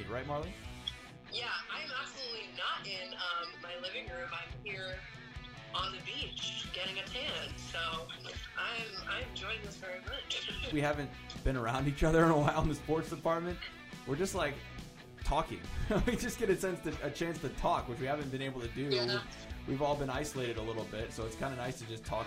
Miami, right, Marley? Yeah, I'm absolutely not in um, my living room. I'm here on the beach getting a tan. So I'm I'm enjoying this very much. we haven't been around each other in a while in the sports department. We're just like talking. we just get a sense to, a chance to talk, which we haven't been able to do. Yeah. We've all been isolated a little bit, so it's kind of nice to just talk.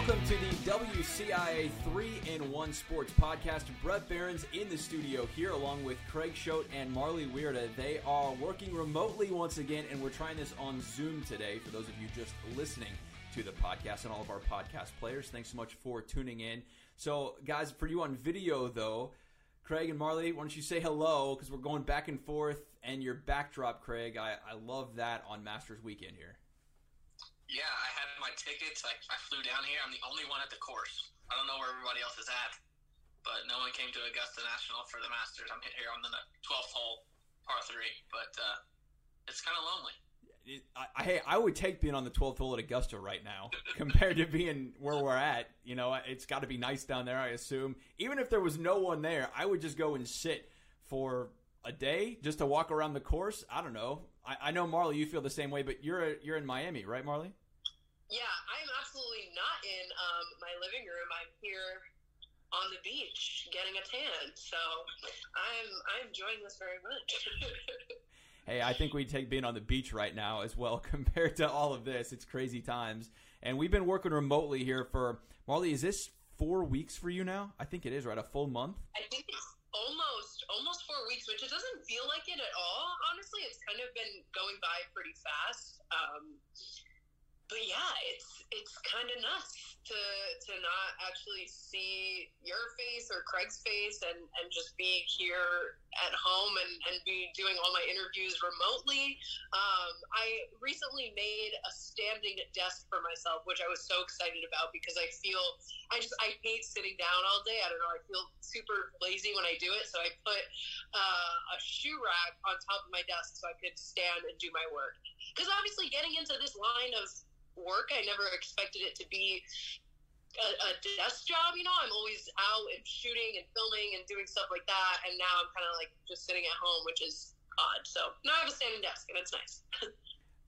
Welcome to the WCIA 3 in 1 Sports Podcast. Brett Beherns in the studio here, along with Craig Choate and Marley Weirda. They are working remotely once again, and we're trying this on Zoom today for those of you just listening to the podcast and all of our podcast players. Thanks so much for tuning in. So, guys, for you on video, though, Craig and Marley, why don't you say hello? Because we're going back and forth, and your backdrop, Craig, I, I love that on Masters Weekend here. Yeah, I had my tickets. I, I flew down here. I'm the only one at the course. I don't know where everybody else is at, but no one came to Augusta National for the Masters. I'm here on the 12th hole, par three, but uh, it's kind of lonely. I, I, I would take being on the 12th hole at Augusta right now compared to being where we're at. You know, it's got to be nice down there, I assume. Even if there was no one there, I would just go and sit for a day just to walk around the course. I don't know. I, I know Marley, you feel the same way, but you're you're in Miami, right, Marley? Absolutely not in um, my living room. I'm here on the beach getting a tan. So I'm I'm enjoying this very much. hey, I think we take being on the beach right now as well compared to all of this. It's crazy times, and we've been working remotely here for Marley. Is this four weeks for you now? I think it is, right? A full month. I think it's almost almost four weeks, which it doesn't feel like it at all. Honestly, it's kind of been going by pretty fast. Um, but yeah, it's it's kind of nuts to to not actually see your face or Craig's face and and just be here at home and and be doing all my interviews remotely. Um, I recently made a standing desk for myself, which I was so excited about because I feel I just I hate sitting down all day. I don't know. I feel super lazy when I do it, so I put uh, a shoe rack on top of my desk so I could stand and do my work. Because obviously, getting into this line of work. I never expected it to be a, a, desk job. You know, I'm always out and shooting and filming and doing stuff like that. And now I'm kind of like just sitting at home, which is odd. So now I have a standing desk, and it's nice.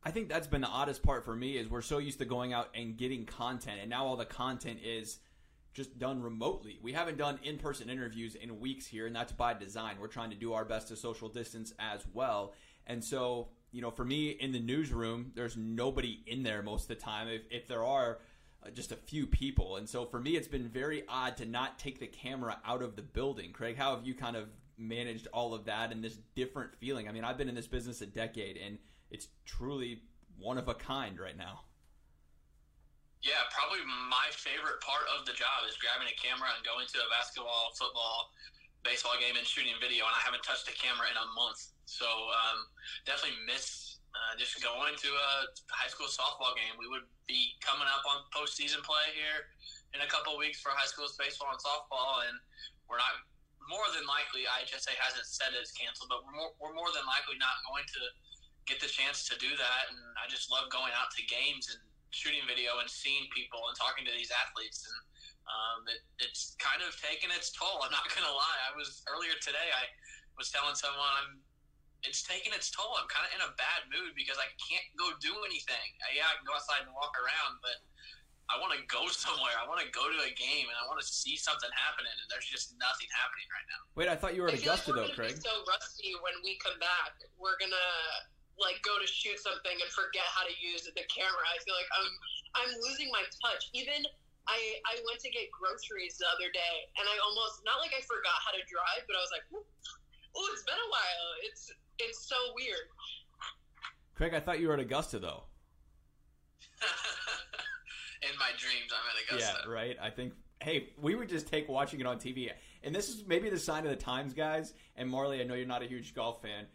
I think that's been the oddest part for me is we're so used to going out and getting content, and now all the content is just done remotely. We haven't done in-person interviews in weeks here, and that's by design. We're trying to do our best to social distance as well. And so you know, for me in the newsroom, there's nobody in there most of the time. If, if there are, uh, just a few people. And so for me, it's been very odd to not take the camera out of the building. Craig, how have you kind of managed all of that and this different feeling? I mean, I've been in this business a decade, and it's truly one of a kind right now. Yeah, probably my favorite part of the job is grabbing a camera and going to a basketball, football, baseball game and shooting video, and I haven't touched a camera in a month. So um, definitely miss uh, just going to a high school softball game. We would be coming up on postseason play here in a couple weeks for high school baseball and softball, and we're not more than likely. IHSA hasn't said it's canceled, but we're more, we're more than likely not going to get the chance to do that. And I just love going out to games and shooting video and seeing people and talking to these athletes and. Um, it, it's kind of taken its toll. I'm not going to lie. I was earlier today. I was telling someone I'm it's taking its toll. I'm kind of in a bad mood because I can't go do anything. I, yeah, I can go outside and walk around, but I want to go somewhere. I want to go to a game and I want to see something happening, and there's just nothing happening right now. Wait, I thought you were at Augusta like though, Craig. so rusty when we come back. We're gonna like go to shoot something and forget how to use the camera. I feel like I'm I'm losing my touch. Even I I went to get groceries the other day, and I almost not like I forgot how to drive, but I was like, oh, it's been a while. It's it's so weird. Craig, I thought you were at Augusta though. In my dreams, I'm at Augusta. Yeah, right. I think. Hey, we would just take watching it on TV, and this is maybe the sign of the times, guys. And Marley, I know you're not a huge golf fan,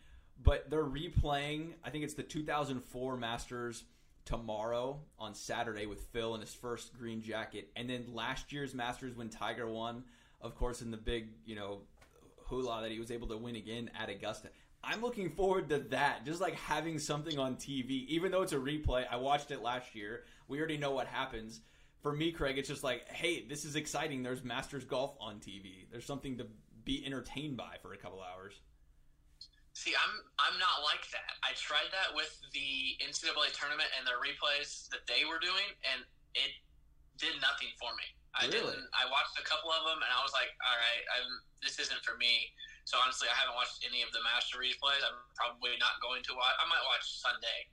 but they're replaying. I think it's the 2004 Masters tomorrow on Saturday with Phil in his first green jacket, and then last year's Masters when Tiger won, of course, in the big you know hula that he was able to win again at Augusta. I'm looking forward to that. Just like having something on TV, even though it's a replay. I watched it last year. We already know what happens. For me, Craig, it's just like, hey, this is exciting. There's Masters golf on TV. There's something to be entertained by for a couple hours. See, I'm I'm not like that. I tried that with the NCAA tournament and the replays that they were doing, and it did nothing for me. I Really? didn't. I watched a couple of them, and I was like, all right, I'm, this isn't for me. So honestly, I haven't watched any of the master replays. I'm probably not going to watch. I might watch Sunday,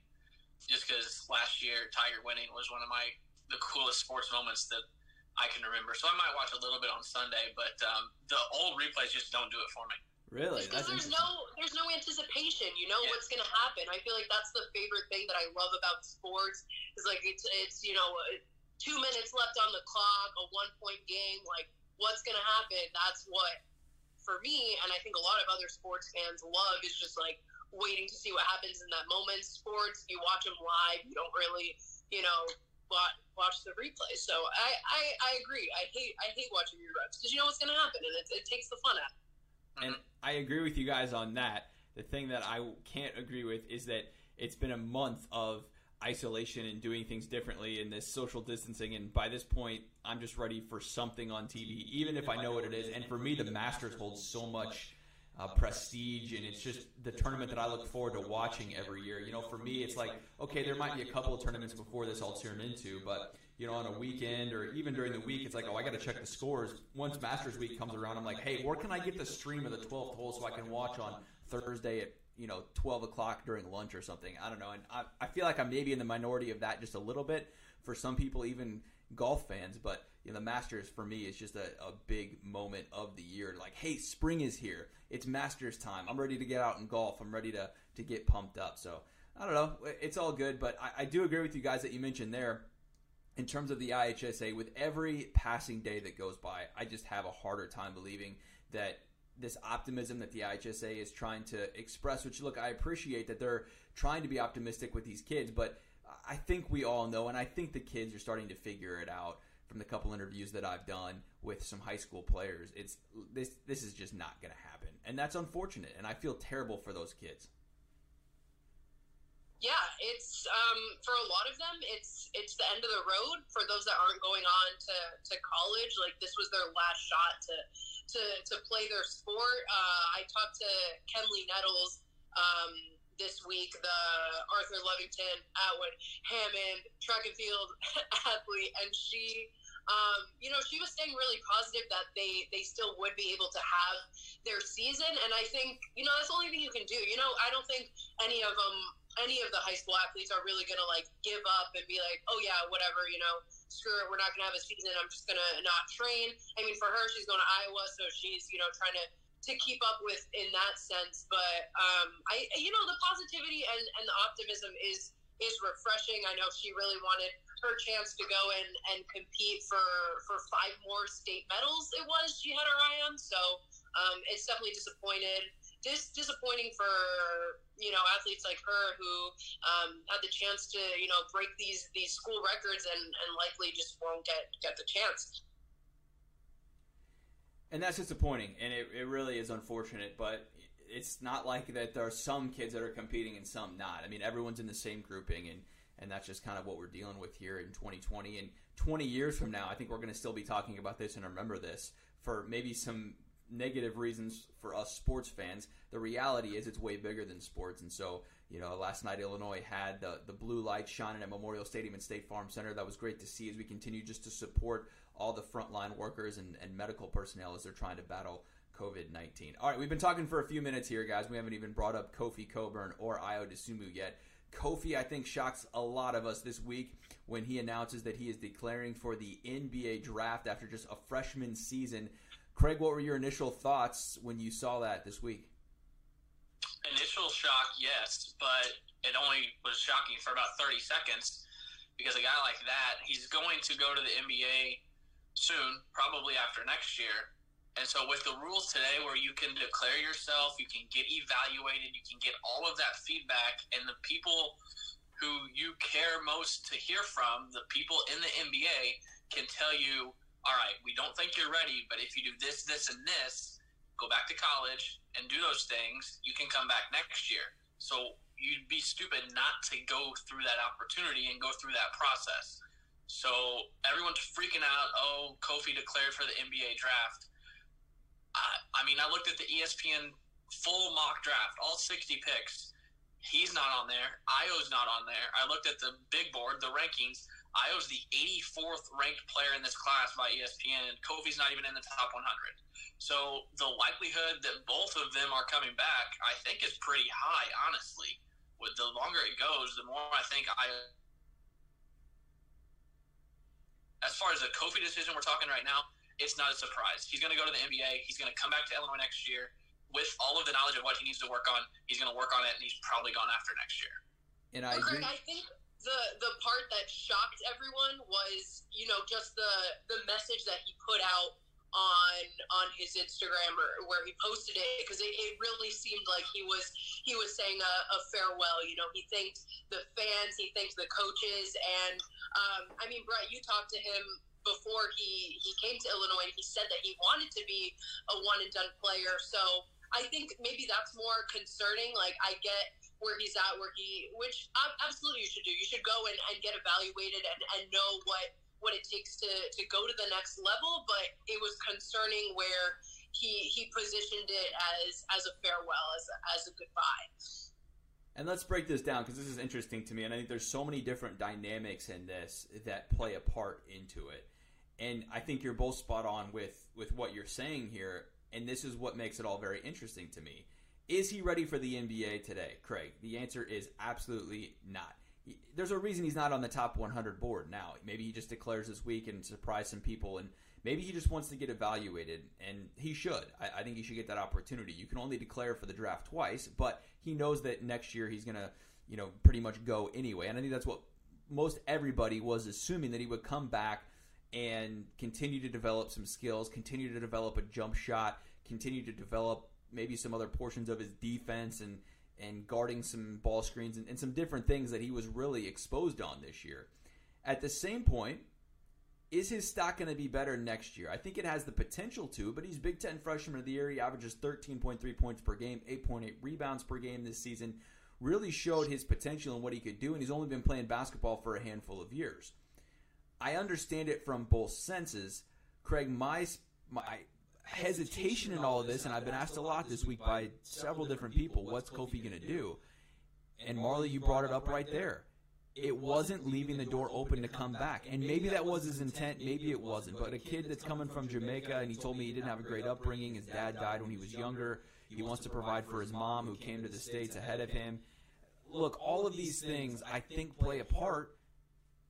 just because last year Tiger winning was one of my the coolest sports moments that I can remember. So I might watch a little bit on Sunday, but um, the old replays just don't do it for me. Really? because there's no there's no anticipation. You know Yeah. what's gonna happen. I feel like that's the favorite thing that I love about sports is like it's it's you know uh, two minutes left on the clock, a one point game. Like what's gonna happen? That's what for me, and I think a lot of other sports fans love is just like waiting to see what happens in that moment. Sports, you watch them live. You don't really you know watch, watch the replay. So I, I I agree. I hate I hate watching reruns because you know what's gonna happen and it, it takes the fun out. And mm-hmm. I agree with you guys on that. The thing that I can't agree with is that it's been a month of isolation and doing things differently and this social distancing. And by this point, I'm just ready for something on TV, even if I know what it is. And for me, the Masters holds so much uh, prestige, and it's just the tournament that I look forward to watching every year. You know, for me, it's like okay, there might be a couple of tournaments before this I'll tune into, but you know, on a weekend or even during the week, it's like, oh, I got to check the scores. Once Masters Week comes around, I'm like, hey, where can I get the stream of the 12th hole so I can watch on Thursday at you know 12 o'clock during lunch or something? I don't know, and I, I feel like I'm maybe in the minority of that just a little bit. For some people, even golf fans, but you know, the Masters for me is just a, a big moment of the year. Like, hey, spring is here. It's Masters time. I'm ready to get out and golf. I'm ready to to get pumped up. So I don't know. It's all good, but I, I do agree with you guys that you mentioned there in terms of the IHSA, with every passing day that goes by, I just have a harder time believing that this optimism that the IHSA is trying to express, which look, I appreciate that they're trying to be optimistic with these kids, but I think we all know, and I think the kids are starting to figure it out from the couple interviews that I've done with some high school players. It's this this is just not going to happen, and that's unfortunate, and I feel terrible for those kids. Yeah, it's um, for a lot of them, it's it's the end of the road. For those that aren't going on to, to college, like this was their last shot to to, to play their sport. Uh, I talked to Kenley Nettles um, this week, the Arthur Lovington Atwood Hammond track and field athlete, and she. Um, you know, she was staying really positive that they they still would be able to have their season, and I think you know that's the only thing you can do. You know, I don't think any of them any of the high school athletes are really to like give up and be like, oh yeah, whatever, you know, screw it, we're not going to have a season. I'm just going to not train. I mean, for her, she's going to Iowa, so she's you know trying to to keep up with in that sense. But um, I, you know, the positivity and and the optimism is is refreshing. I know she really wanted her chance to go and and compete for for five more state medals. It was she had her eye on, so um, it's definitely disappointed. Dis- disappointing for you know athletes like her who um, had the chance to you know break these these school records and, and likely just won't get get the chance. And that's disappointing, and it, it really is unfortunate, but it's not like that there are some kids that are competing and some not. I mean, everyone's in the same grouping, and, and that's just kind of what we're dealing with here in 2020. And 20 years from now, I think we're going to still be talking about this and remember this for maybe some negative reasons for us sports fans. The reality is it's way bigger than sports, and so you know, last night Illinois had the the blue lights shining at Memorial Stadium and State Farm Center. That was great to see as we continue just to support all the frontline workers and, and medical personnel as they're trying to battle COVID 19. All right, we've been talking for a few minutes here, guys. We haven't even brought up Kofi Cockburn or Ayo Dosunmu yet. Kofi, I think, shocks a lot of us this week when he announces that he is declaring for the NBA draft after just a freshman season. Craig, what were your initial thoughts when you saw that this week? Initial shock, yes, but it only was shocking for about 30 seconds because a guy like that, he's going to go to the NBA soon, probably after next year. And so, with the rules today where you can declare yourself, you can get evaluated, you can get all of that feedback, and the people who you care most to hear from, the people in the NBA, can tell you, all right, we don't think you're ready, but if you do this, this, and this, go back to college and do those things, you can come back next year. So you'd be stupid not to go through that opportunity and go through that process. So everyone's freaking out. Oh, Kofi declared for the NBA draft. I, I mean, I looked at the ESPN full mock draft, all 60 picks. He's not on there. Ayo's not on there. I looked at the big board, the rankings. Ayo's the 84th ranked player in this class by ESPN. And Kofi's not even in the top 100. So the likelihood that both of them are coming back, I think, is pretty high, honestly. With the longer it goes, the more I think I. As far as the Kofi decision we're talking right now, it's not a surprise. He's going to go to the NBA. He's going to come back to Illinois next year with all of the knowledge of what he needs to work on. He's going to work on it, and he's probably gone after next year. And I Greg, I think the the part that shocked everyone was you know just the the message that he put out on on his Instagram or where he posted it because it, it really seemed like he was he was saying a, a farewell. You know, he thanked the fans, he thanked the coaches, and um, I mean, Brett, you talked to him before he he came to Illinois, and he said that he wanted to be a one and done player. So I think maybe that's more concerning. Like I get where he's at, where he, which absolutely you should do. You should go and, and get evaluated and, and know what what it takes to, to go to the next level. But it was concerning where he he positioned it as as a farewell, as a, as a goodbye. And let's break this down because this is interesting to me, and I think there's so many different dynamics in this that play a part into it. And I think you're both spot on with with what you're saying here, and this is what makes it all very interesting to me. Is he ready for the NBA today, Craig? The answer is absolutely not. There's a reason he's not on the top 100 board now. Maybe he just declares this week and surprise some people, and maybe he just wants to get evaluated, and he should. I, I think he should get that opportunity. You can only declare for the draft twice, but he knows that next year he's going to, you know, pretty much go anyway. And I think that's what most everybody was assuming that he would come back and continue to develop some skills, continue to develop a jump shot, continue to develop maybe some other portions of his defense and and guarding some ball screens and, and some different things that he was really exposed on this year. At the same point, is his stock going to be better next year? I think it has the potential to, but he's Big Ten freshman of the year. He averages 13.3 points per game, 8.8 rebounds per game this season. Really showed his potential and what he could do, and he's only been playing basketball for a handful of years. I understand it from both senses. Craig, my, my hesitation in all of this, and I've been asked a lot this week by several different people, what's Kofi going to do? And Marley, you brought it up right there. It wasn't leaving the door open to come back. And maybe that was his intent, maybe it wasn't. But a kid that's coming from Jamaica, and he told me he didn't have a great upbringing, his dad died when he was younger. He wants to provide for his mom, who came to the States ahead of him. Look, all of these things I think play a part.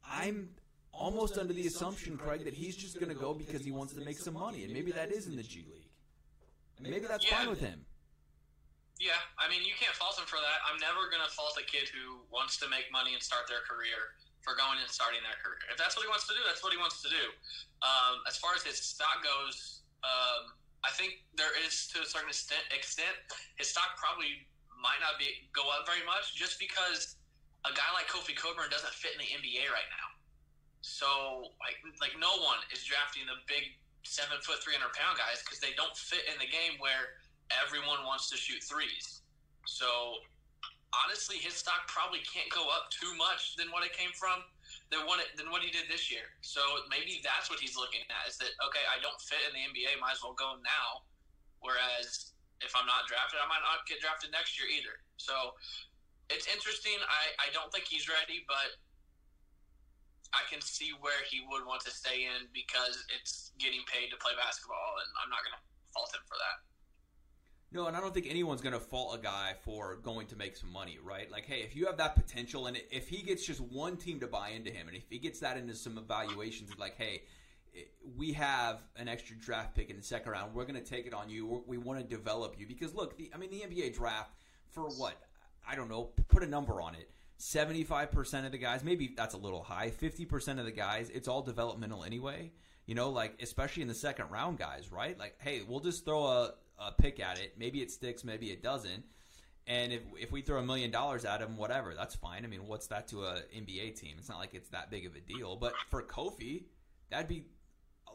I'm almost under the assumption, Craig, that he's just going to go because he wants to make some money, and maybe that is in the G League. Maybe that's yeah. fine with him. Yeah, I mean, you can't fault him for that. I'm never going to fault a kid who wants to make money and start their career for going and starting their career. If that's what he wants to do, that's what he wants to do. Um, as far as his stock goes, um, I think there is to a certain extent, extent his stock probably might not be go up very much just because a guy like Kofi Cockburn doesn't fit in the NBA right now. So like like no one is drafting the big seven foot three hundred pound guys because they don't fit in the game where everyone wants to shoot threes. So honestly, his stock probably can't go up too much than what it came from than what it, than what he did this year. So maybe that's what he's looking at is that okay, I don't fit in the NBA, might as well go now. Whereas if I'm not drafted, I might not get drafted next year either. So it's interesting. I, I don't think he's ready, but I can see where he would want to stay in because it's getting paid to play basketball, and I'm not going to fault him for that. No, and I don't think anyone's going to fault a guy for going to make some money, right? Like, hey, if you have that potential, and if he gets just one team to buy into him, and if he gets that into some evaluations, like, hey, we have an extra draft pick in the second round, we're going to take it on you. We're, want to develop you because look, the, I mean, the NBA draft for what I don't know, put a number on it 75% of the guys, maybe that's a little high, 50% of the guys, it's all developmental anyway. You know, like, especially in the second round guys, right? Like, hey, we'll just throw a, a pick at it. Maybe it sticks, maybe it doesn't. And if, if we throw a million dollars at him, whatever, that's fine. I mean, what's that to a NBA team? It's not like it's that big of a deal. But for Kofi, that'd be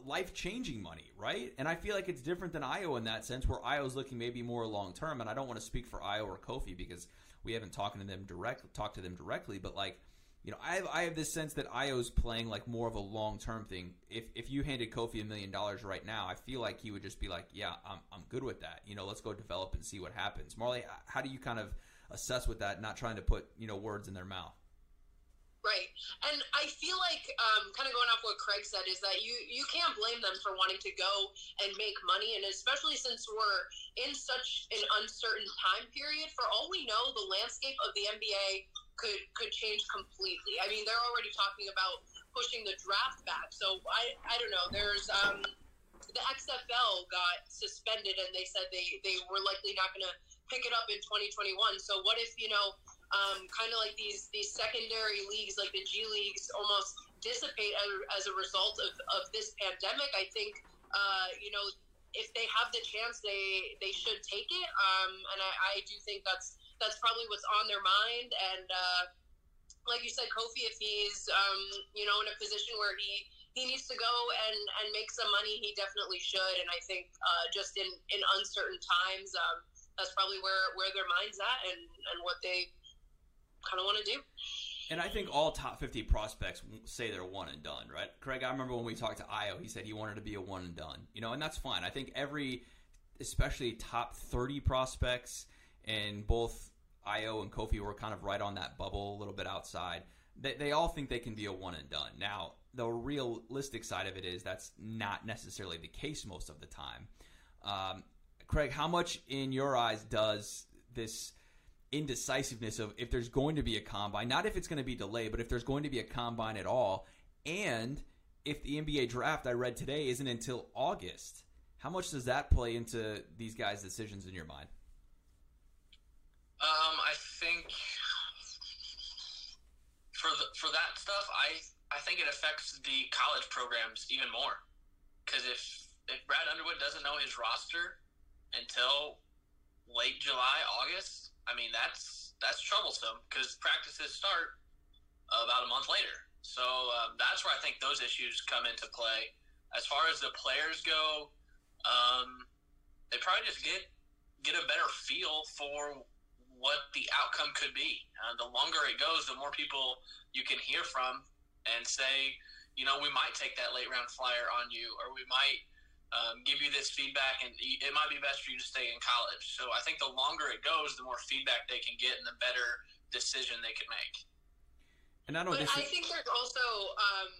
life changing money, right? And I feel like it's different than Ayo in that sense, where Ayo's looking maybe more long term. And I don't want to speak for Ayo or Kofi because we haven't talked to them direct talked to them directly, but like you know, I have, I have this sense that Ayo's playing like more of a long term thing. If if you handed Kofi a million dollars right now, I feel like he would just be like, yeah, I'm I'm good with that. You know, let's go develop and see what happens. Marley, how do you kind of assess with that, not trying to put you know words in their mouth? Right, and I feel like um, kind of going off what Craig said is that you you can't blame them for wanting to go and make money, and especially since we're in such an uncertain time period. For all we know, the landscape of the NBA could could change completely. I mean, they're already talking about pushing the draft back. So I I don't know. There's um, the XFL got suspended, and they said they they were likely not going to pick it up in 2021. So what if you know? Um, kind of like these these secondary leagues, like the G leagues, almost dissipate as, as a result of, of this pandemic. I think uh, you know if they have the chance, they they should take it. Um, and I, I, do think that's that's probably what's on their mind. And uh, like you said, Kofi, if he's um, you know in a position where he he needs to go and and make some money, he definitely should. And I think uh, just in in uncertain times. Um, that's probably where, where their mind's at and, and what they kind of want to do. And I think all top 50 prospects say they're one and done, right? Craig, I remember when we talked to Ayo, he said he wanted to be a one and done, you know, and that's fine. I think every, especially top 30 prospects, and both Ayo and Kofi were kind of right on that bubble, a little bit outside. They, they all think they can be a one and done. Now, the realistic side of it is that's not necessarily the case most of the time. Um, Craig, how much in your eyes does this indecisiveness of if there's going to be a combine, not if it's going to be delayed, but if there's going to be a combine at all, and if the NBA draft I read today isn't until August. How much does that play into these guys' decisions in your mind? Um, I think for the, for that stuff, I I think it affects the college programs even more because if if Brad Underwood doesn't know his roster until late July, August, I mean, that's that's troublesome because practices start about a month later. So um, that's where I think those issues come into play. As far as the players go, um, they probably just get get a better feel for what the outcome could be. Uh, the longer it goes, the more people you can hear from and say, you know, we might take that late round flyer on you, or we might um, give you this feedback, and it might be best for you to stay in college. So I think the longer it goes, the more feedback they can get, and the better decision they can make. And I don't. But I think there's also, um,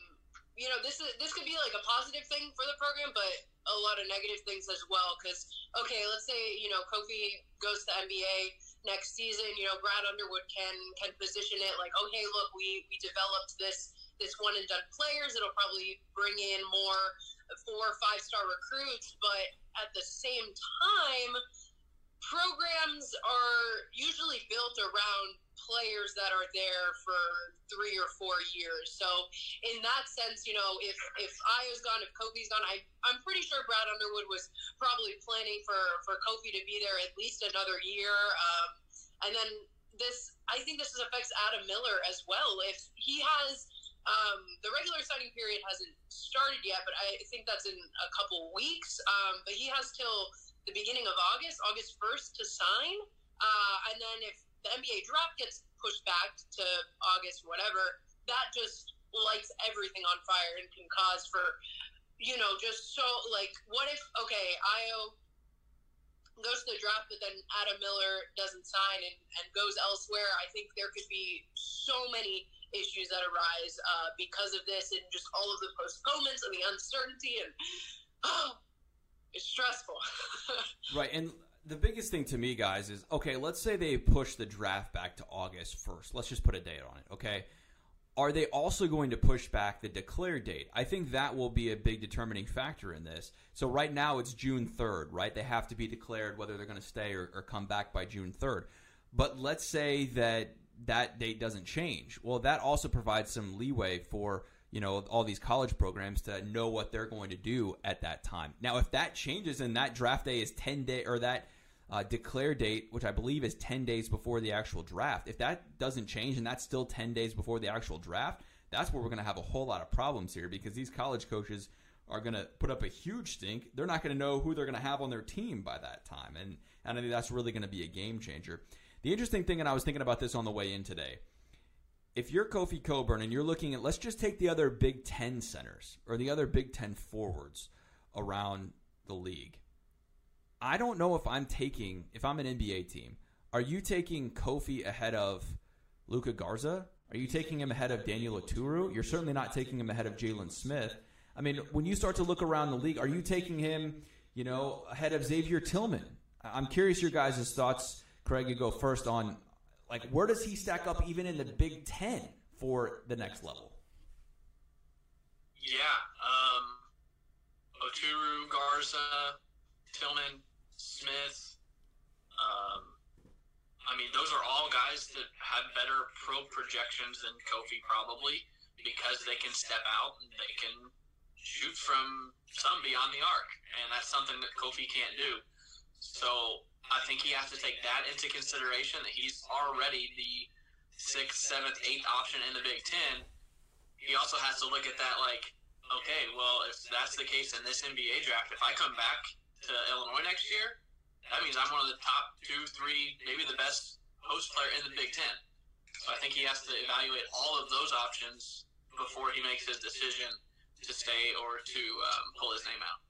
you know, this is this could be like a positive thing for the program, but a lot of negative things as well. Because okay, let's say you know Kofi goes to NBA next season. You know, Brad Underwood can can position it like, okay, look, we we developed this this one and done players. It'll probably bring in more four or five star recruits, but at the same time, programs are usually built around players that are there for three or four years. So in that sense, you know, if if Ayo's gone, if Kofi's gone, I I'm pretty sure Brad Underwood was probably planning for for Kofi to be there at least another year. Um, and then this, I think this affects Adam Miller as well. If he has um, the regular signing period hasn't started yet, but I think that's in a couple weeks. Um, but he has till the beginning of August, August 1st, to sign. Uh, and then if the NBA draft gets pushed back to August, whatever, that just lights everything on fire and can cause for, you know, just so like, what if, okay, Ayo goes to the draft, but then Adam Miller doesn't sign and, and goes elsewhere? I think there could be so many issues that arise uh, because of this and just all of the postponements and the uncertainty and oh, it's stressful. right, and the biggest thing to me, guys, is okay. Let's say they push the draft back to August first. Let's just put a date on it. Okay. Are they also going to push back the declare date? I think that will be a big determining factor in this. So right now it's June 3rd, right? They have to be declared whether they're going to stay or, or come back by June 3rd. But let's say that that date doesn't change. Well, that also provides some leeway for you know all these college programs to know what they're going to do at that time. Now, if that changes and that draft day is ten day or that uh, declare date, which I believe is ten days before the actual draft, if that doesn't change and that's still ten days before the actual draft, that's where we're going to have a whole lot of problems here because these college coaches are going to put up a huge stink. They're not going to know who they're going to have on their team by that time, and and I think that's really going to be a game changer. The interesting thing, and I was thinking about this on the way in today, if you're Kofi Cockburn and you're looking at, let's just take the other Big Ten centers or the other Big Ten forwards around the league. I don't know if I'm taking, if I'm an NBA team, are you taking Kofi ahead of Luka Garza? Are you taking him ahead of Daniel Oturu? You're certainly not taking him ahead of Jalen Smith. I mean, when you start to look around the league, are you taking him, you know, ahead of Xavier Tillman? I'm curious your guys' thoughts. Craig, you go first on, like, where does he stack up even in the Big Ten for the next level? Yeah. Um, Oturu, Garza, Tillman, Smith. Um, I mean, those are all guys that have better pro projections than Kofi probably because they can step out and they can shoot from some beyond the arc, and that's something that Kofi can't do. So think he has to take that into consideration that he's already the sixth, seventh, eighth option in the Big Ten. He also has to look at that like, okay, well, if that's the case in this NBA draft, if I come back to Illinois next year, that means I'm one of the top two, three, maybe the best post player in the Big Ten. So I think he has to evaluate all of those options before he makes his decision to stay or to um, pull his name out.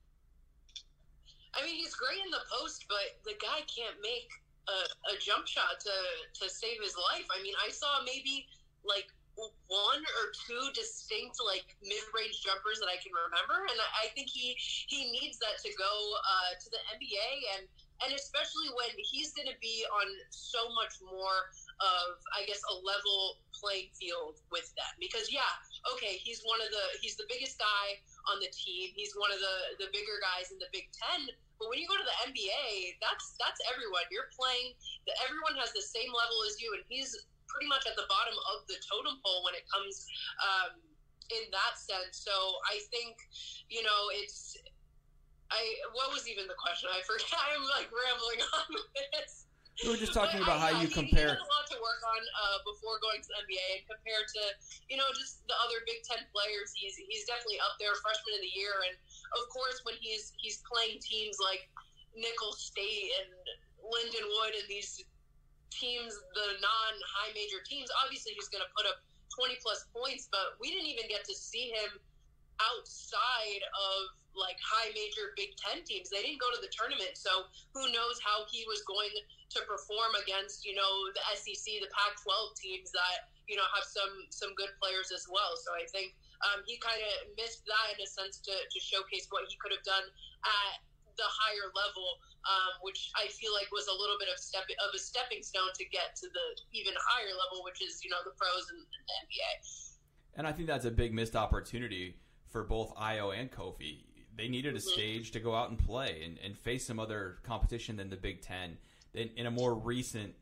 I mean, he's great in the post, but the guy can't make a, a jump shot to, to save his life. I mean, I saw maybe like one or two distinct like mid-range jumpers that I can remember, and I, think he he needs that to go uh, to the NBA, and and especially when he's going to be on so much more of I guess a level playing field with them. Because yeah, okay, he's one of the he's the biggest guy on the team. He's one of the the bigger guys in the Big Ten. But when you go to the NBA, that's that's everyone. You're playing. Everyone has the same level as you, and he's pretty much at the bottom of the totem pole when it comes um, in that sense. So I think you know it's. I what was even the question? I forgot. I'm like rambling on this. We were just talking about how you he, compare. He a lot to work on uh, before going to the NBA, and compared to you know just the other Big Ten players, he's he's definitely up there, freshman of the year, and of course when he's he's playing teams like Nicholls State and Lindenwood and these teams, the non-high major teams, obviously he's going to put up 20 plus points, but we didn't even get to see him outside of like high major Big Ten teams. They didn't go to the tournament, so who knows how he was going to perform against you know the SEC, the Pac-12 teams that you know have some some good players as well. So I think um, he kind of missed that in a sense to, to showcase what he could have done at the higher level, um, which I feel like was a little bit of step of a stepping stone to get to the even higher level, which is you know the pros and the NBA. And I think that's a big missed opportunity for both Ayo and Kofi. They needed a mm-hmm. stage to go out and play and, and face some other competition than the Big Ten in, in a more recent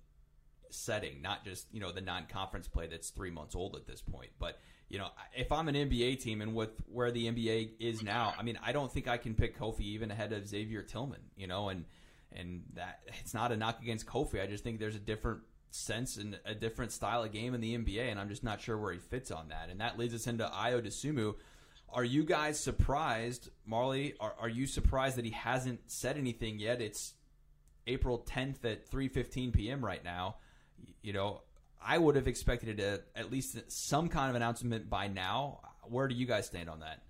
setting, not just you know the non-conference play that's three months old at this point. But you know, if I'm an NBA team and with where the NBA is now, I mean, I don't think I can pick Kofi even ahead of Xavier Tillman. You know, and and that it's not a knock against Kofi. I just think there's a different sense and a different style of game in the NBA, and I'm just not sure where he fits on that. And that leads us into Ayo Dosunmu. Are you guys surprised, Marley? Are, are you surprised that he hasn't said anything yet? It's April 10th at 3:15 p.m. right now. You know, I would have expected it at least some kind of announcement by now. Where do you guys stand on that?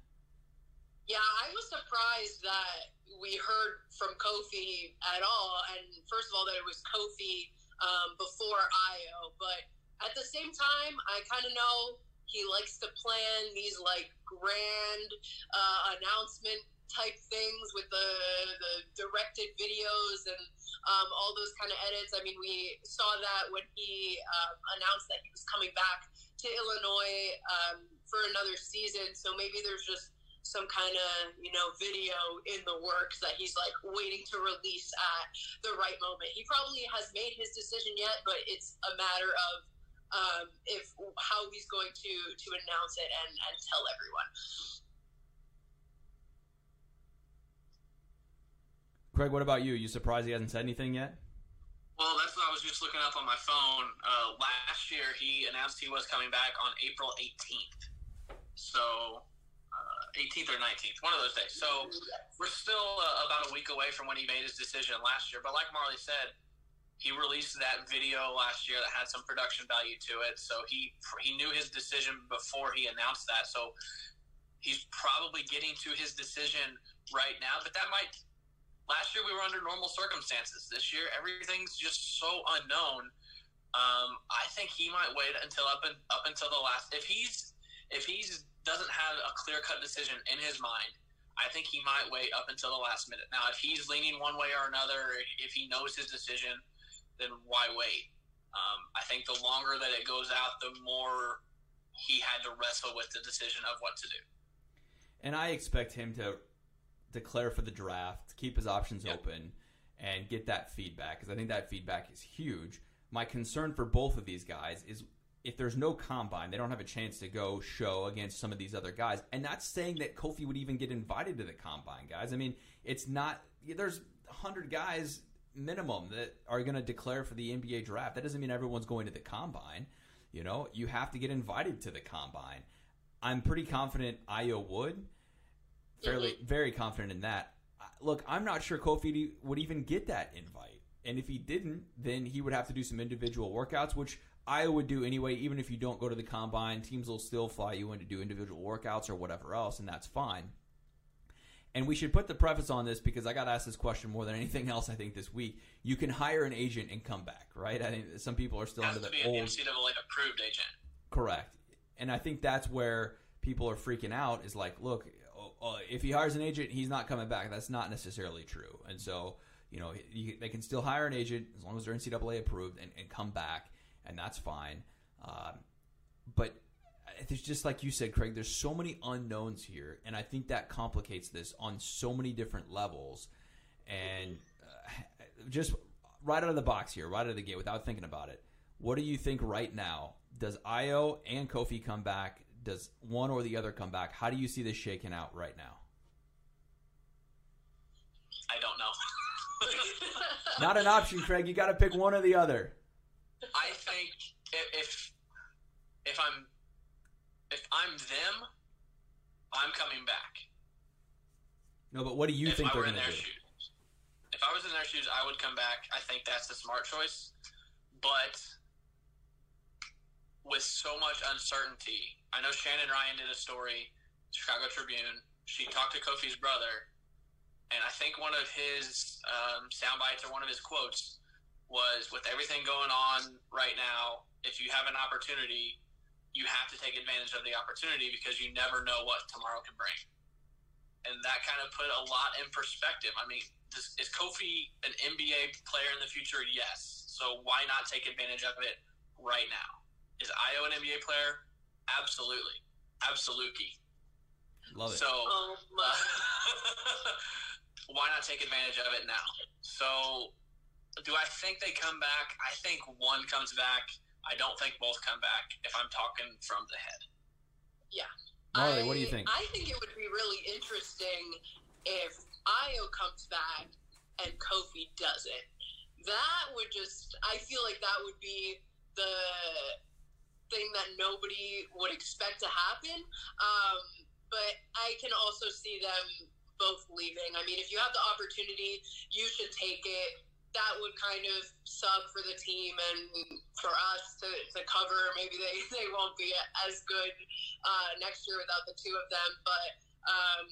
Yeah, I was surprised that we heard from Kofi at all. And first of all, that it was Kofi um, before Ayo. But at the same time, I kind of know he likes to plan these like grand uh, announcement type things with the the directed videos and um, all those kind of edits. I mean, we saw that when he um, announced that he was coming back to Illinois um, for another season. So maybe there's just some kind of you know video in the works that he's like waiting to release at the right moment. He probably has made his decision yet, but it's a matter of um, if how he's going to to announce it and, and tell everyone. Craig, what about you? You surprised he hasn't said anything yet? Well, that's what I was just looking up on my phone. Uh, last year, he announced he was coming back on April 18th. So, uh, 18th or 19th, one of those days. So, we're still uh, about a week away from when he made his decision last year. But like Marley said, he released that video last year that had some production value to it. So he he knew his decision before he announced that. So he's probably getting to his decision right now. But that might. Last year we were under normal circumstances. This year everything's just so unknown. Um, I think he might wait until up and up until the last. If he's if he's doesn't have a clear cut decision in his mind, I think he might wait up until the last minute. Now, if he's leaning one way or another, if he knows his decision, then why wait? Um, I think the longer that it goes out, the more he had to wrestle with the decision of what to do. And I expect him to declare for the draft, keep his options yep. open, and get that feedback because I think that feedback is huge. My concern for both of these guys is if there's no combine, they don't have a chance to go show against some of these other guys. And not saying that Kofi would even get invited to the combine, guys. I mean, it's not. There's 100 guys minimum that are going to declare for the NBA draft. That doesn't mean everyone's going to the combine. You know, you have to get invited to the combine. I'm pretty confident Ayo would. Fairly, mm-hmm. very confident in that. Look, I'm not sure Kofi would even get that invite. And if he didn't, then he would have to do some individual workouts, which I would do anyway. Even if you don't go to the combine, teams will still fly you in to do individual workouts or whatever else, and that's fine. And we should put the preface on this because I got asked this question more than anything else. I think this week you can hire an agent and come back, right? I think some people are still under the old NCAA approved agent. Correct, and I think that's where people are freaking out. Is like, look, uh, if he hires an agent, he's not coming back. That's not necessarily true, and so you know you, they can still hire an agent as long as they're NCAA approved and, and come back, and that's fine. Um, but there's just like you said, Craig. There's so many unknowns here, and I think that complicates this on so many different levels. And uh, just right out of the box here, right out of the gate, without thinking about it, what do you think right now? Does Ayo and Kofi come back? Does one or the other come back? How do you see this shaking out right now? I don't know. Not an option, Craig. You got to pick one or the other. I think if if I'm if I'm them, I'm coming back. No, but what do you if think they're going to do? Shoes. If I was in their shoes, I would come back. I think that's the smart choice. But with so much uncertainty, I know Shannon Ryan did a story, Chicago Tribune. She talked to Kofi's brother, and I think one of his um, sound bites or one of his quotes was, "With everything going on right now, if you have an opportunity, you have to take advantage of the opportunity because you never know what tomorrow can bring. And that kind of put a lot in perspective. I mean, this, is Kofi an NBA player in the future? Yes. So why not take advantage of it right now? Is Ayo an NBA player? Absolutely. Absolutely. Love it. So oh, uh, why not take advantage of it now? So do I think they come back? I think one comes back I don't think both come back if I'm talking from the head. Yeah. Marley, what do you think? I think it would be really interesting if Ayo comes back and Kofi doesn't. That would just, I feel like that would be the thing that nobody would expect to happen. Um, but I can also see them both leaving. I mean, if you have the opportunity, you should take it that would kind of suck for the team and for us to, to cover. Maybe they, they won't be as good uh, next year without the two of them. But um,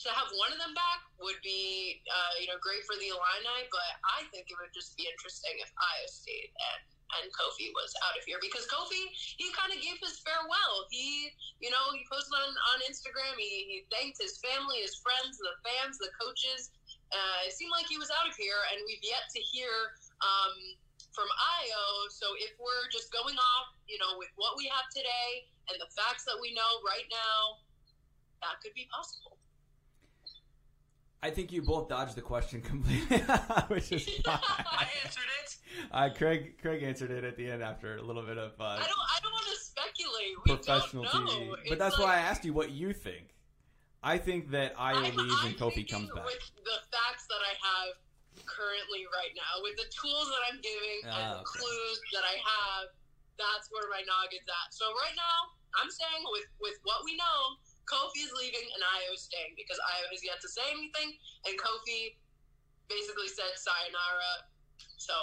to have one of them back would be, uh, you know, great for the Illini. But I think it would just be interesting if Ayo stays and and Kofi was out of here because Kofi he kind of gave his farewell. He you know he posted on on Instagram. He, he thanked his family, his friends, the fans, the coaches uh, it seemed like he was out of here, and we've yet to hear um, from Ayo. So if we're just going off, you know, with what we have today and the facts that we know right now, that could be possible. I think you both dodged the question completely, which is fine. I answered it. Uh, Craig, Craig answered it at the end after a little bit of. Uh, I don't. I don't want to speculate. We professional TV, but that's like, why I asked you what you think. I think that Ayo leaves and Kofi comes back. With the facts that I have currently right now, with the tools that I'm giving ah, and the okay. clues that I have, that's where my noggin's at. So right now, I'm saying with with what we know, Kofi is leaving and Ayo is staying because Ayo has yet to say anything, and Kofi basically said sayonara. So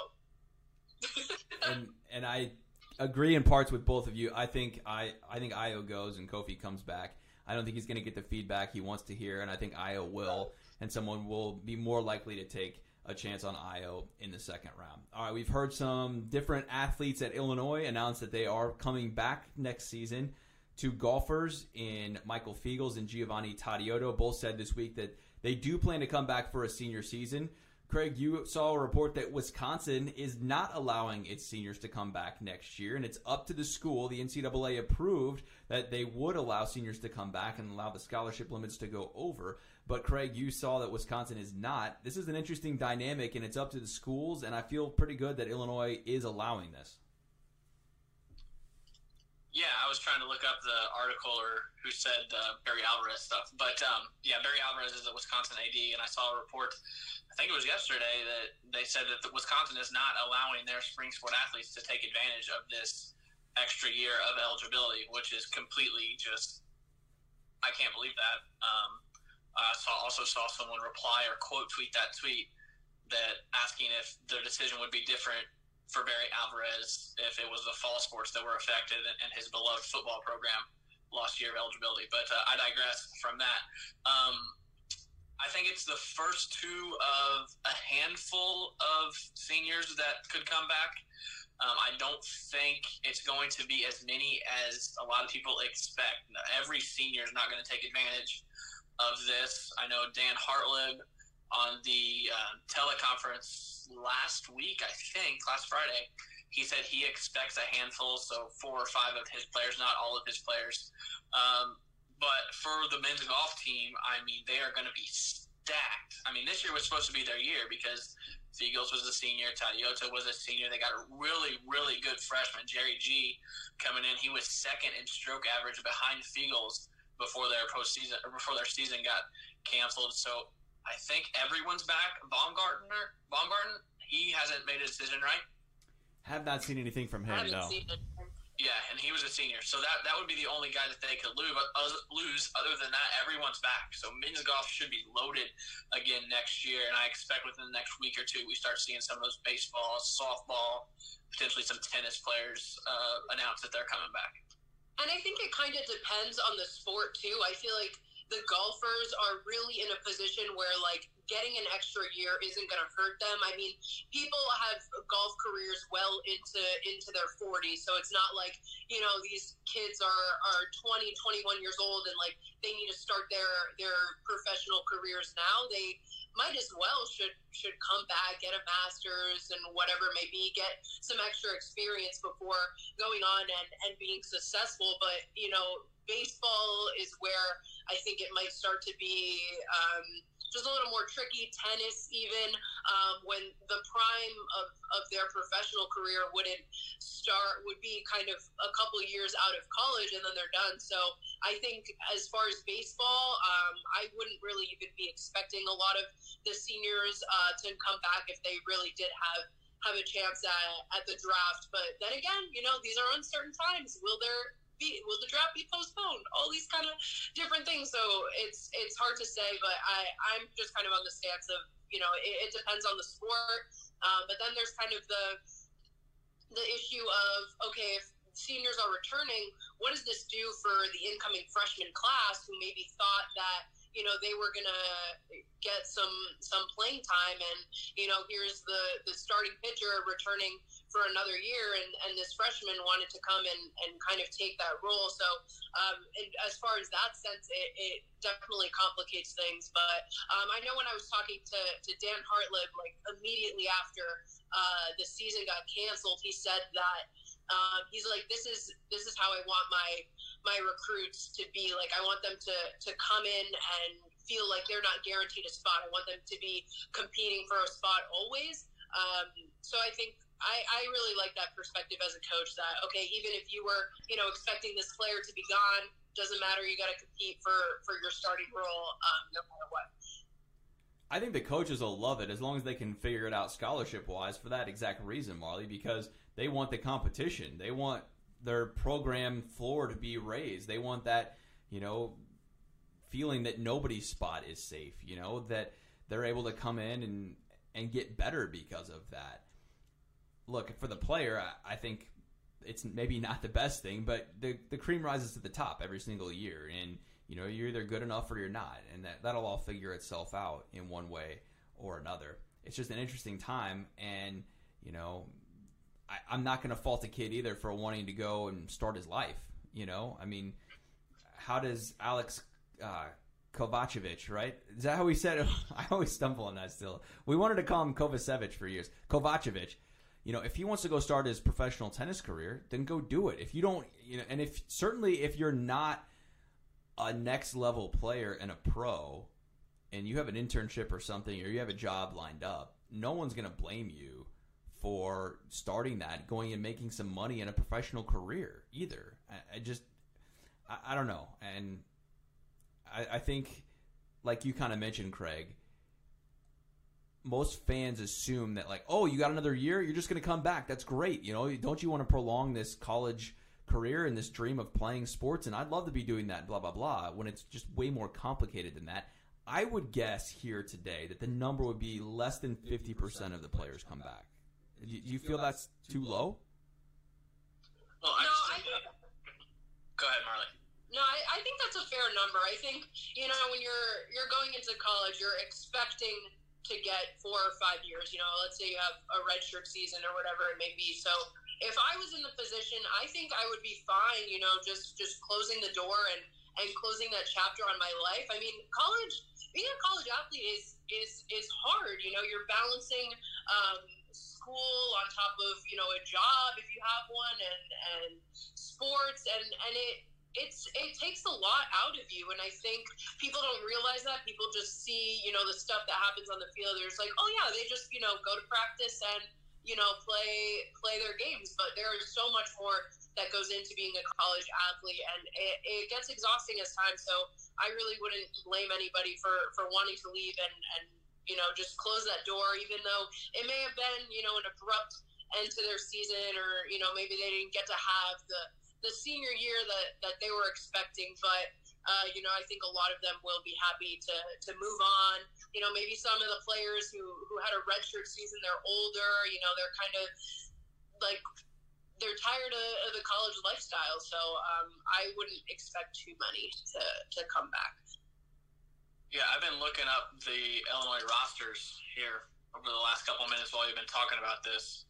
and and I agree in parts with both of you. I think I I think Ayo goes and Kofi comes back. I don't think he's going to get the feedback he wants to hear, and I think Ayo will, and someone will be more likely to take a chance on Ayo in the second round. All right, we've heard some different athletes at Illinois announce that they are coming back next season. Two golfers in Michael Feagles and Giovanni Tadiotto both said this week that they do plan to come back for a senior season. Craig, you saw a report that Wisconsin is not allowing its seniors to come back next year, and it's up to the school. The NCAA approved that they would allow seniors to come back and allow the scholarship limits to go over. But Craig, you saw that Wisconsin is not. This is an interesting dynamic, and it's up to the schools. And I feel pretty good that Illinois is allowing this. Yeah, I was trying to look up the article or who said uh, Barry Alvarez stuff, but um, yeah, Barry Alvarez is a Wisconsin AD, and I saw a report. I think it was yesterday that they said that the Wisconsin is not allowing their spring sport athletes to take advantage of this extra year of eligibility, which is completely just. I can't believe that. Um, I saw also saw someone reply or quote tweet that tweet that asking if their decision would be different for Barry Alvarez if it was the fall sports that were affected and his beloved football program lost year of eligibility. But uh, I digress from that. Um, I think it's the first two of a handful of seniors that could come back. Um, I don't think it's going to be as many as a lot of people expect. Every senior is not going to take advantage of this. I know Dan Hartleb on the uh, teleconference last week, I think, last Friday, he said he expects a handful, so four or five of his players, not all of his players. Um, but for the men's golf team, I mean, they are going to be stacked. I mean, this year was supposed to be their year because Feagles was a senior, Tadiotto was a senior. They got a really, really good freshman, Jerry Ji, coming in. He was second in stroke average behind Feagles before their postseason or before their season got canceled. So I think everyone's back. Baumgartner, Baumgarten, he hasn't made a decision, right? Have not seen anything from him. No. Yeah, and he was a senior, so that that would be the only guy that they could lose. But lose, other than that, everyone's back. So men's golf should be loaded again next year, and I expect within the next week or two we start seeing some of those baseball, softball, potentially some tennis players uh, announce that they're coming back. And I think it kind of depends on the sport too. I feel like the golfers are really in a position where like getting an extra year isn't going to hurt them. I mean, people have golf careers well into into their 40s, so it's not like, you know, these kids are are 20, 21 years old and like they need to start their their professional careers now. They might as well should should come back, get a master's and whatever it may be, get some extra experience before going on and, and being successful. But, you know, baseball is where I think it might start to be um, just a little more tricky. Tennis, even um, when the prime of, of their professional career wouldn't start, would be kind of a couple years out of college and then they're done. So I think as far as baseball, um, I wouldn't really even be expecting a lot of the seniors uh, to come back if they really did have have a chance at, at the draft. But then again, you know, these are uncertain times. Will there be will the draft be postponed? All these kind of different things. So it's it's hard to say, but I I'm just kind of on the stance of you know it, it depends on the sport. Um, but then there's kind of the the issue of okay if seniors are returning, what does this do for the incoming freshman class who maybe thought that you know they were gonna get some some playing time and you know here's the the starting pitcher returning for another year, and, and this freshman wanted to come and, and kind of take that role. So, um, as far as that sense, it, it definitely complicates things. But um, I know when I was talking to, to Dan Hartleb, like immediately after uh, the season got canceled, he said that um, he's like, this is this is how I want my my recruits to be. Like, I want them to to come in and feel like they're not guaranteed a spot. I want them to be competing for a spot always. Um, so I think I, I really like that perspective as a coach that, okay, even if you were, you know, expecting this player to be gone, doesn't matter. You got to compete for, for your starting role um, no matter what. I think the coaches will love it as long as they can figure it out scholarship wise for that exact reason, Marley, because they want the competition. They want their program floor to be raised. They want that, you know, feeling that nobody's spot is safe, you know, that they're able to come in and, and get better because of that look for the player. I, I think it's maybe not the best thing, but the the cream rises to the top every single year, and you know you're either good enough or you're not, and that that'll all figure itself out in one way or another. It's just an interesting time, and you know I, am not going to fault a kid either for wanting to go and start his life. You know, I mean, how does Alex uh, Kovacevic, right? Is that how we said it? I always stumble on that still. We wanted to call him Kovacevic for years. Kovacevic. You know, if he wants to go start his professional tennis career, then go do it. If you don't, you know, and if certainly if you're not a next level player and a pro, and you have an internship or something, or you have a job lined up, no one's going to blame you for starting that, going and making some money in a professional career either. I, I just, I, I, don't know. And I, I think, like you kind of mentioned, Craig, most fans assume that, like, oh, you got another year, you're just going to come back. That's great. You know, don't you want to prolong this college career and this dream of playing sports? And I'd love to be doing that, blah, blah, blah, when it's just way more complicated than that. I would guess here today that the number would be less than 50% of the players come back. Do you, feel that's too low? Well, I no, I think, go ahead, Marley. No, I, I think that's a fair number. I think you know when you're you're going into college, you're expecting to get four or five years. You know, let's say you have a redshirt season or whatever it may be. So if I was in the position, I think I would be fine. You know, just just closing the door and and closing that chapter on my life. I mean, college being a college athlete is is is hard. You know, you're balancing. Um, school on top of you know a job if you have one and and sports and and it it's it takes a lot out of you and i think people don't realize that. People just see you know the stuff that happens on the field. There's like oh yeah they just you know go to practice and you know play play their games. But there is so much more that goes into being a college athlete and it, it gets exhausting as time. So i really wouldn't blame anybody for for wanting to leave and and you know, just close that door, even though it may have been, you know, an abrupt end to their season, or you know, maybe they didn't get to have the the senior year that that they were expecting. But uh, you know, I think a lot of them will be happy to to move on. You know, maybe some of the players who who had a redshirt season, they're older. You know, they're kind of like they're tired of, of the college lifestyle. So um, I wouldn't expect too many to to come back. Yeah, I've been looking up the Illinois rosters here over the last couple minutes while you've been talking about this,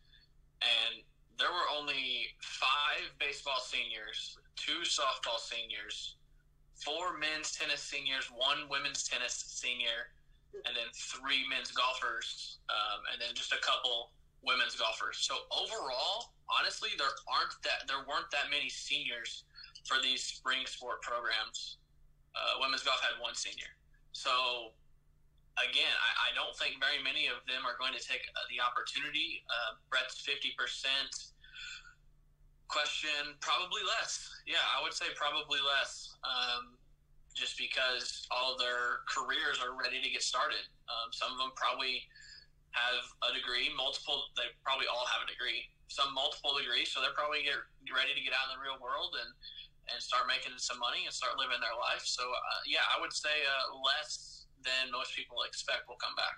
and there were only five baseball seniors, two softball seniors, four men's tennis seniors, one women's tennis senior, and then three men's golfers, um, and then just a couple women's golfers. So overall, honestly, there aren't that there weren't that many seniors for these spring sport programs. Uh, women's golf had one senior. So again, I, I, don't think very many of them are going to take uh, the opportunity. Uh, Brett's fifty percent question, probably less. Yeah, I would say probably less. Um, just because all of their careers are ready to get started. Um, some of them probably have a degree, multiple. They probably all have a degree. Some multiple degrees, so they're probably get ready to get out in the real world and and start making some money and start living their life. So uh, yeah, I would say uh, less than most people expect will come back.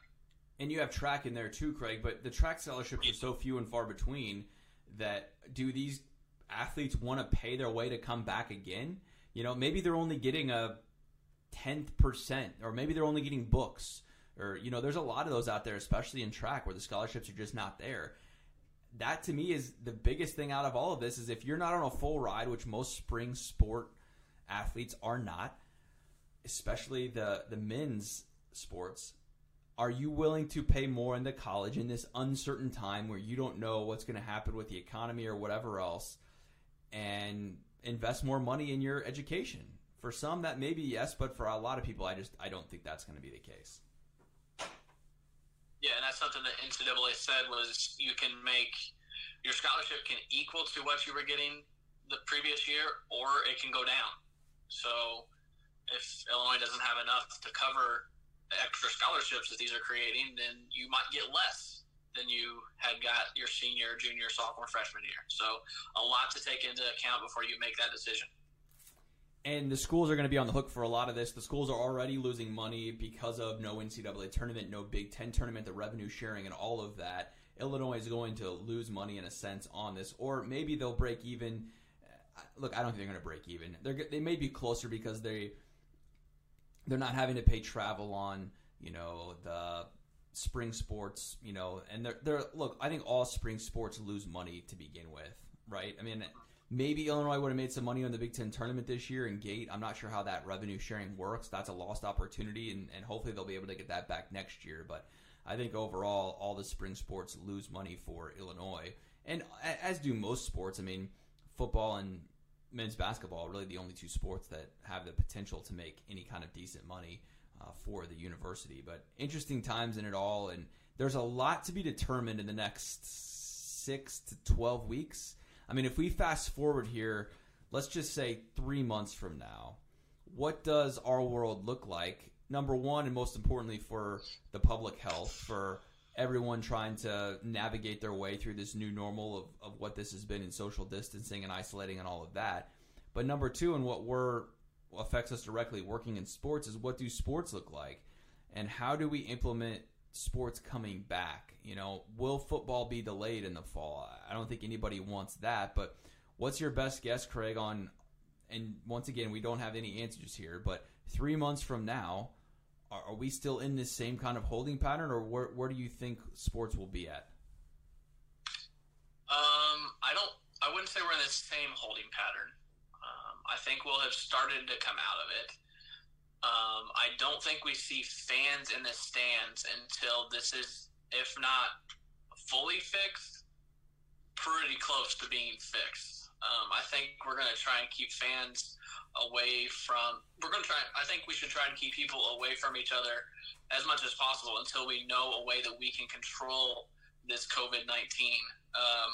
And you have track in there too, Craig. But the track scholarships are so few and far between that do these athletes want to pay their way to come back again? You know, maybe they're only getting a tenth percent, or maybe they're only getting books, or you know, there's a lot of those out there, especially in track, where the scholarships are just not there that to me is the biggest thing out of all of this is if you're not on a full ride, which most spring sport athletes are not, especially the the men's sports, are you willing to pay more into college in this uncertain time where you don't know what's going to happen with the economy or whatever else and invest more money in your education? For some that may be yes, but for a lot of people I just I don't think that's going to be the case. Yeah, and that's something that NCAA said was you can make your scholarship can equal to what you were getting the previous year, or it can go down. So if Illinois doesn't have enough to cover the extra scholarships that these are creating, then you might get less than you had got your senior, junior, sophomore, freshman year. So a lot to take into account before you make that decision and the schools are going to be on the hook for a lot of this. The schools are already losing money because of no NCAA tournament, no Big Ten tournament, the revenue sharing, and all of that. Illinois is going to lose money in a sense on this, or maybe they'll break even. Look, I don't think they're going to break even. They're they may be closer because they they're not having to pay travel on you know the spring sports, you know, and they're they're look. I think all spring sports lose money to begin with, right? I mean, maybe Illinois would have made some money on the Big Ten tournament this year in gate. I'm not sure how that revenue sharing works. That's a lost opportunity, and, and hopefully they'll be able to get that back next year. But I think overall, all the spring sports lose money for Illinois, and as do most sports. I mean, football and men's basketball are really the only two sports that have the potential to make any kind of decent money uh, for the university. But interesting times in it all, and there's a lot to be determined in the next six to 12 weeks. I mean, if we fast forward here, let's just say three months from now, what does our world look like? Number one, and most importantly, for the public health, for everyone trying to navigate their way through this new normal of, of what this has been in social distancing and isolating and all of that. But number two, and what we're affects us directly working in sports is what do sports look like? And how do we implement sports coming back? You know will football be delayed in the fall? I don't think anybody wants that but what's your best guess craig on and once again we don't have any answers here but three months from now are, are we still in this same kind of holding pattern or where, where do you think sports will be at um i don't i wouldn't say we're in the same holding pattern I think we'll have started to come out of it. Um, I don't think we see fans in the stands until this is, if not fully fixed, pretty close to being fixed. Um, I think we're going to try and keep fans away from. We're going to try. I think we should try and keep people away from each other as much as possible until we know a way that we can control this COVID nineteen. Um,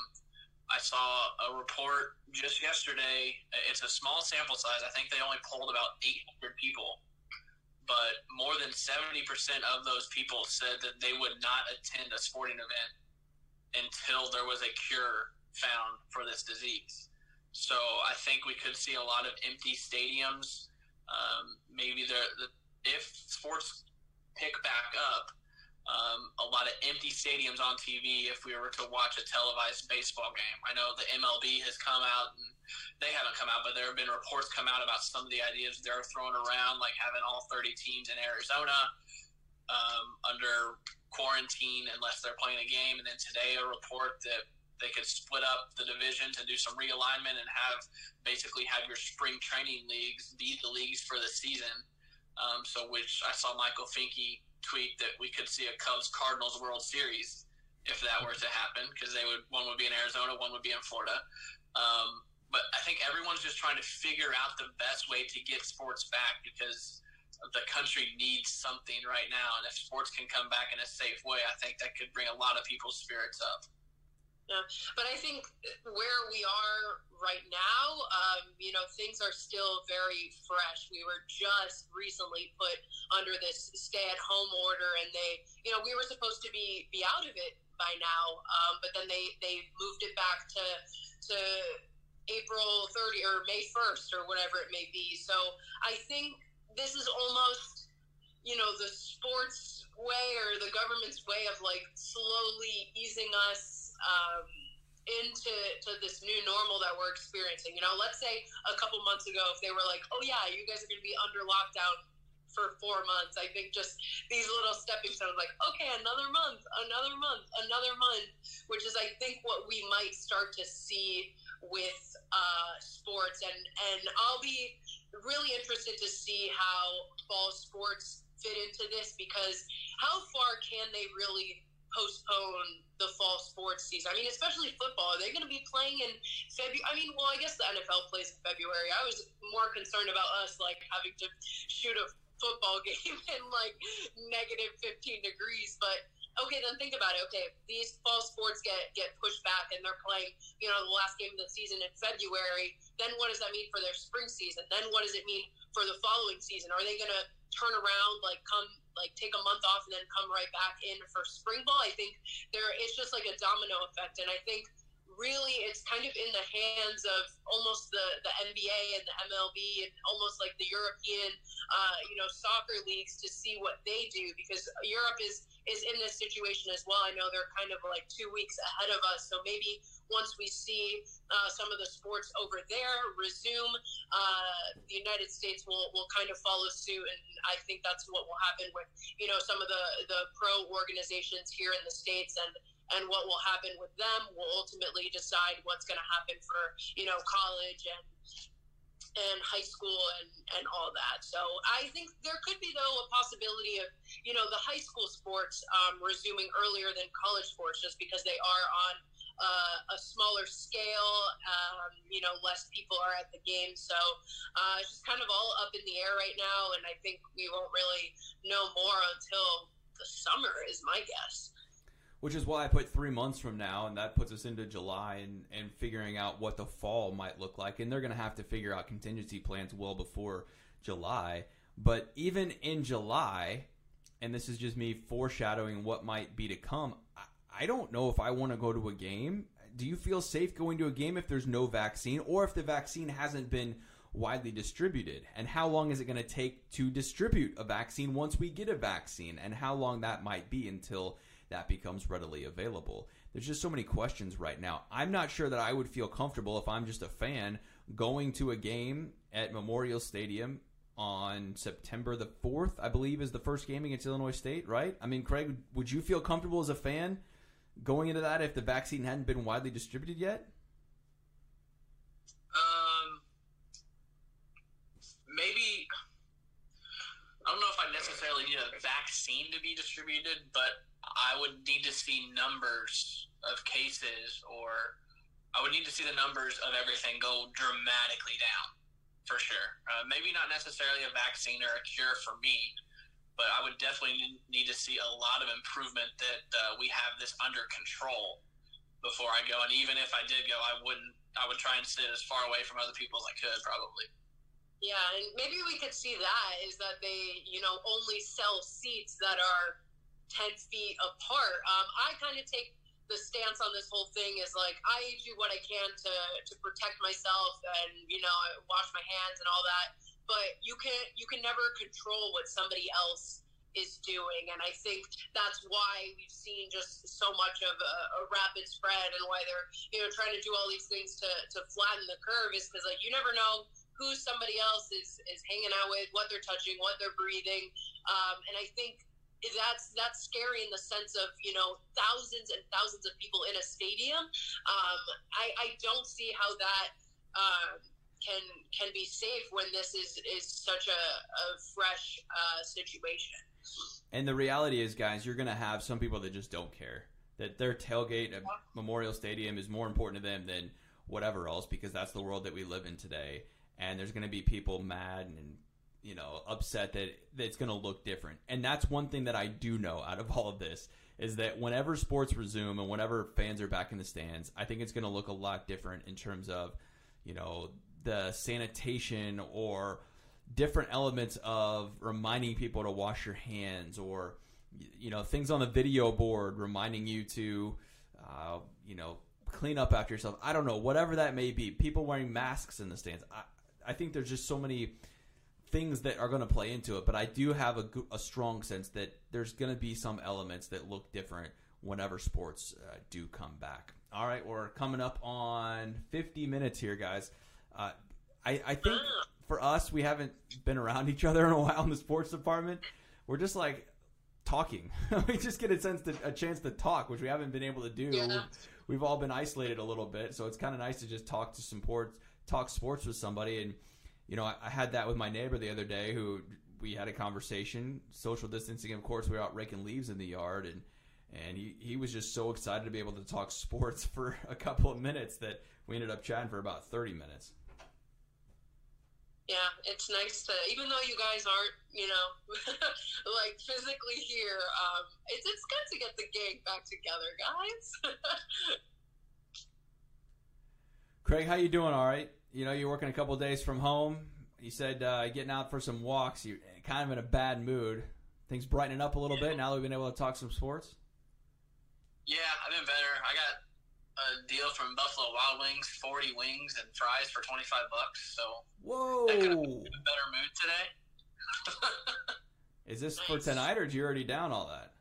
I saw a report just yesterday. It's a small sample size. I think they only polled about 800 people, but more than 70% of those people said that they would not attend a sporting event until there was a cure found for this disease. So I think we could see a lot of empty stadiums. Um, maybe the, the if sports pick back up, um, a lot of empty stadiums on TV if we were to watch a televised baseball game. I know the MLB has come out and they haven't come out, but there have been reports come out about some of the ideas they're throwing around, like having all 30 teams in Arizona um, under quarantine unless they're playing a game. And then today, a report that they could split up the divisions and do some realignment and have basically have your spring training leagues be the leagues for the season. Um, so, which I saw Michael Finke tweet that we could see a Cubs Cardinals World Series if that were to happen because they would one would be in Arizona, one would be in Florida. Um, but I think everyone's just trying to figure out the best way to get sports back because the country needs something right now, and if sports can come back in a safe way, I think that could bring a lot of people's spirits up. But I think where we are right now, um, you know, things are still very fresh. We were just recently put under this stay-at-home order, and they, you know, we were supposed to be be out of it by now, um, but then they they moved it back to to April 30 or May 1st or whatever it may be. So I think this is almost you know the sports way or the government's way of like slowly easing us um, into to this new normal that we're experiencing. You know, let's say a couple months ago, if they were like, "Oh yeah, you guys are going to be under lockdown for four months," I think just these little stepping stones, like, okay, another month, another month, another month, which is I think what we might start to see with uh, sports, and and I'll be really interested to see how fall sports fit into this because how far can they really postpone the fall sports season. I mean, especially football. Are they going to be playing in February? I mean, well, I guess the NFL plays in February. I was more concerned about us like having to shoot a football game in like negative 15 degrees, but okay, then think about it. Okay, these fall sports get get pushed back, and they're playing, you know, the last game of the season in February. Then what does that mean for their spring season? Then what does it mean for the following season? Are they going to turn around, like come, like take a month off, and then come right back in for spring ball? I think there, it's just like a domino effect, and I think really it's kind of in the hands of almost the, the NBA and the MLB and almost like the European, uh, you know, soccer leagues to see what they do because Europe is is in this situation as well. I know they're kind of like two weeks ahead of us, so maybe once we see uh, some of the sports over there resume, uh, the United States will, will kind of follow suit, and I think that's what will happen with you know some of the the pro organizations here in the states and and what will happen with them will ultimately decide what's going to happen for you know college and and high school and, and all that. So I think there could be though a possibility of you know the high school sports um, resuming earlier than college sports just because they are on uh, a smaller scale. Um, you know, less people are at the game, so uh, it's just kind of all up in the air right now. And I think we won't really know more until the summer, is my guess which is why I put three months from now, and that puts us into July and, and figuring out what the fall might look like. And they're going to have to figure out contingency plans well before July. But even in July, and this is just me foreshadowing what might be to come, I, I don't know if I want to go to a game. Do you feel safe going to a game if there's no vaccine or if the vaccine hasn't been widely distributed? And how long is it going to take to distribute a vaccine once we get a vaccine? And how long that might be until that becomes readily available. There's just so many questions right now. I'm not sure that I would feel comfortable if I'm just a fan going to a game at Memorial Stadium on September the 4th, I believe, is the first game against Illinois State, right? I mean, Craig, would you feel comfortable as a fan going into that if the vaccine hadn't been widely distributed yet? Um, maybe. I don't know if I necessarily need a vaccine to be distributed, but I would need to see numbers of cases, or I would need to see the numbers of everything go dramatically down, for sure. Uh, maybe not necessarily a vaccine or a cure for me, but I would definitely need to see a lot of improvement that uh, we have this under control before I go. And even if I did go, I wouldn't. I would try and sit as far away from other people as I could, probably. Yeah, and maybe we could see that is that they, you know, only sell seats that are 10 feet apart. Um, I kind of take the stance on this whole thing is like I do what I can to to protect myself and you know I wash my hands and all that. But you can you can never control what somebody else is doing, and I think that's why we've seen just so much of a, a rapid spread and why they're you know trying to do all these things to to flatten the curve is because like you never know who somebody else is is hanging out with, what they're touching, what they're breathing, um, and I think that's that's scary in the sense of you know thousands and thousands of people in a stadium. Um, I, I don't see how that um, can can be safe when this is is such a, a fresh uh, situation. And the reality is, guys, you're going to have some people that just don't care that their tailgate at Memorial Stadium is more important to them than whatever else because that's the world that we live in today. And there's going to be people mad and you know, upset that, that it's going to look different. And that's one thing that I do know out of all of this is that whenever sports resume and whenever fans are back in the stands, I think it's going to look a lot different in terms of, you know, the sanitation or different elements of reminding people to wash your hands or, you know, things on the video board reminding you to, uh, you know, clean up after yourself. I don't know, whatever that may be. People wearing masks in the stands. I, I think there's just so many things that are going to play into it, but I do have a, a strong sense that there's going to be some elements that look different whenever sports uh, do come back. All right, we're coming up on 50 minutes here, guys. Uh, I, I think for us, we haven't been around each other in a while in the sports department. We're just like talking. we just get a sense to, a chance to talk, which we haven't been able to do. Yeah. We've, we've all been isolated a little bit, so it's kind of nice to just talk to some sports, talk sports with somebody and – you know, I, I, had that with my neighbor the other day who we had a conversation, social distancing. Of course, we were out raking leaves in the yard, and and he, he was just so excited to be able to talk sports for a couple of minutes that we ended up chatting for about thirty minutes. Yeah, it's nice to, even though you guys aren't, you know, like physically here, um, it's it's good to get the gang back together, guys. Craig, how you doing? All right you know, you're working a couple days from home. You said uh, getting out for some walks. You're kind of in a bad mood. Things brightening up a little bit now that we've been able to talk some sports. Yeah, I've been better. I got a deal from Buffalo Wild Wings, forty wings and fries for twenty five bucks. So Whoa! that could have been in a better mood today. Is this for tonight, or did you already down all that?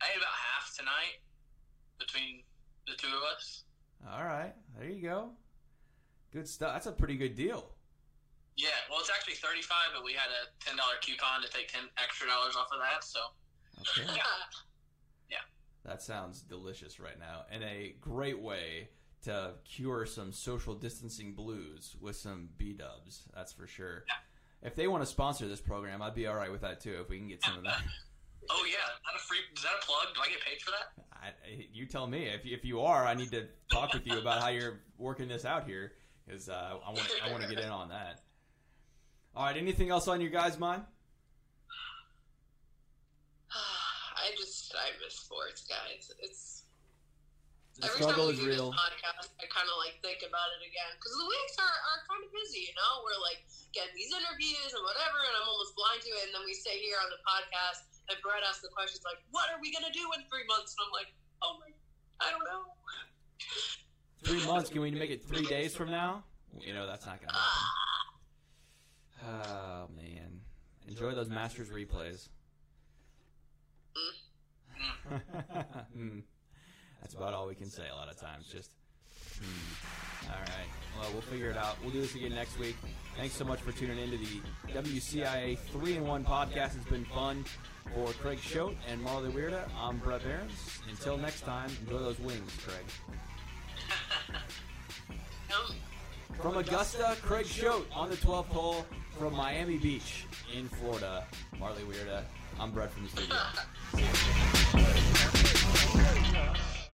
I ate about half tonight between the two of us. All right, there you go. Good stuff. That's a pretty good deal. Yeah, well, it's actually thirty five, but we had a ten dollar coupon to take ten extra dollars off of that. So Okay. Yeah. That sounds delicious right now, and a great way to cure some social distancing blues with some B dubs. That's for sure. If they want to sponsor this program, I'd be all right with that too. If we can get some of that, Oh yeah, is that a free? Is that a plug? Do I get paid for that? I- you tell me. If if you are, I need to talk with you about how you're working this out here because uh, I want I want to get in on that. All right. Anything else on your guys' mind? I just I miss sports, guys. It's The every struggle time is we do real. this podcast, I kind of like think about it again because the weeks are, are kind of busy. You know, we're like getting these interviews and whatever, and I'm almost blind to it. And then we sit here on the podcast, and Brett asks the questions like, "What are we gonna do in three months?" And I'm like, "Oh my, I don't know." Three months. Can we make it three days from now? You know that's not gonna happen. Oh man, enjoy those Masters replays. Hmm. That's about all we can say. A lot of times, just. hmm. All right. Well, we'll figure it out. We'll do this again next week. Thanks so much for tuning in to the WCIA Three in One podcast. It's been fun. For Craig Choate and Marley Weirda, I'm Brett Beherns. Until next time, enjoy those wings, Craig. From Augusta, Craig Choate on the 12th hole from Miami Beach in Florida. Marley Weirda. I'm Brett from the studio.